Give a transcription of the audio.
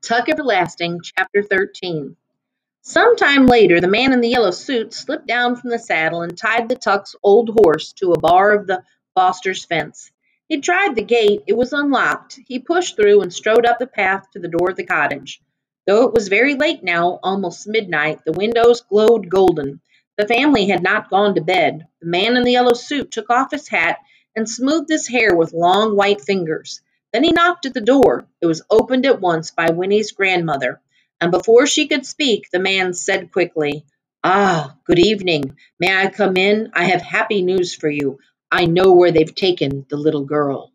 Tuck Everlasting, Chapter 13. Some time later, the man in the yellow suit slipped down from the saddle and tied the Tuck's old horse to a bar of the Foster's fence. He tried the gate. It was unlocked. He pushed through and strode up the path to the door of the cottage. Though it was very late now, almost midnight, the windows glowed golden. The family had not gone to bed. The man in the yellow suit took off his hat and smoothed his hair with long white fingers. Then he knocked at the door. It was opened at once by Winnie's grandmother, and before she could speak, the man said quickly, Ah, good evening. May I come in? I have happy news for you. I know where they've taken the little girl.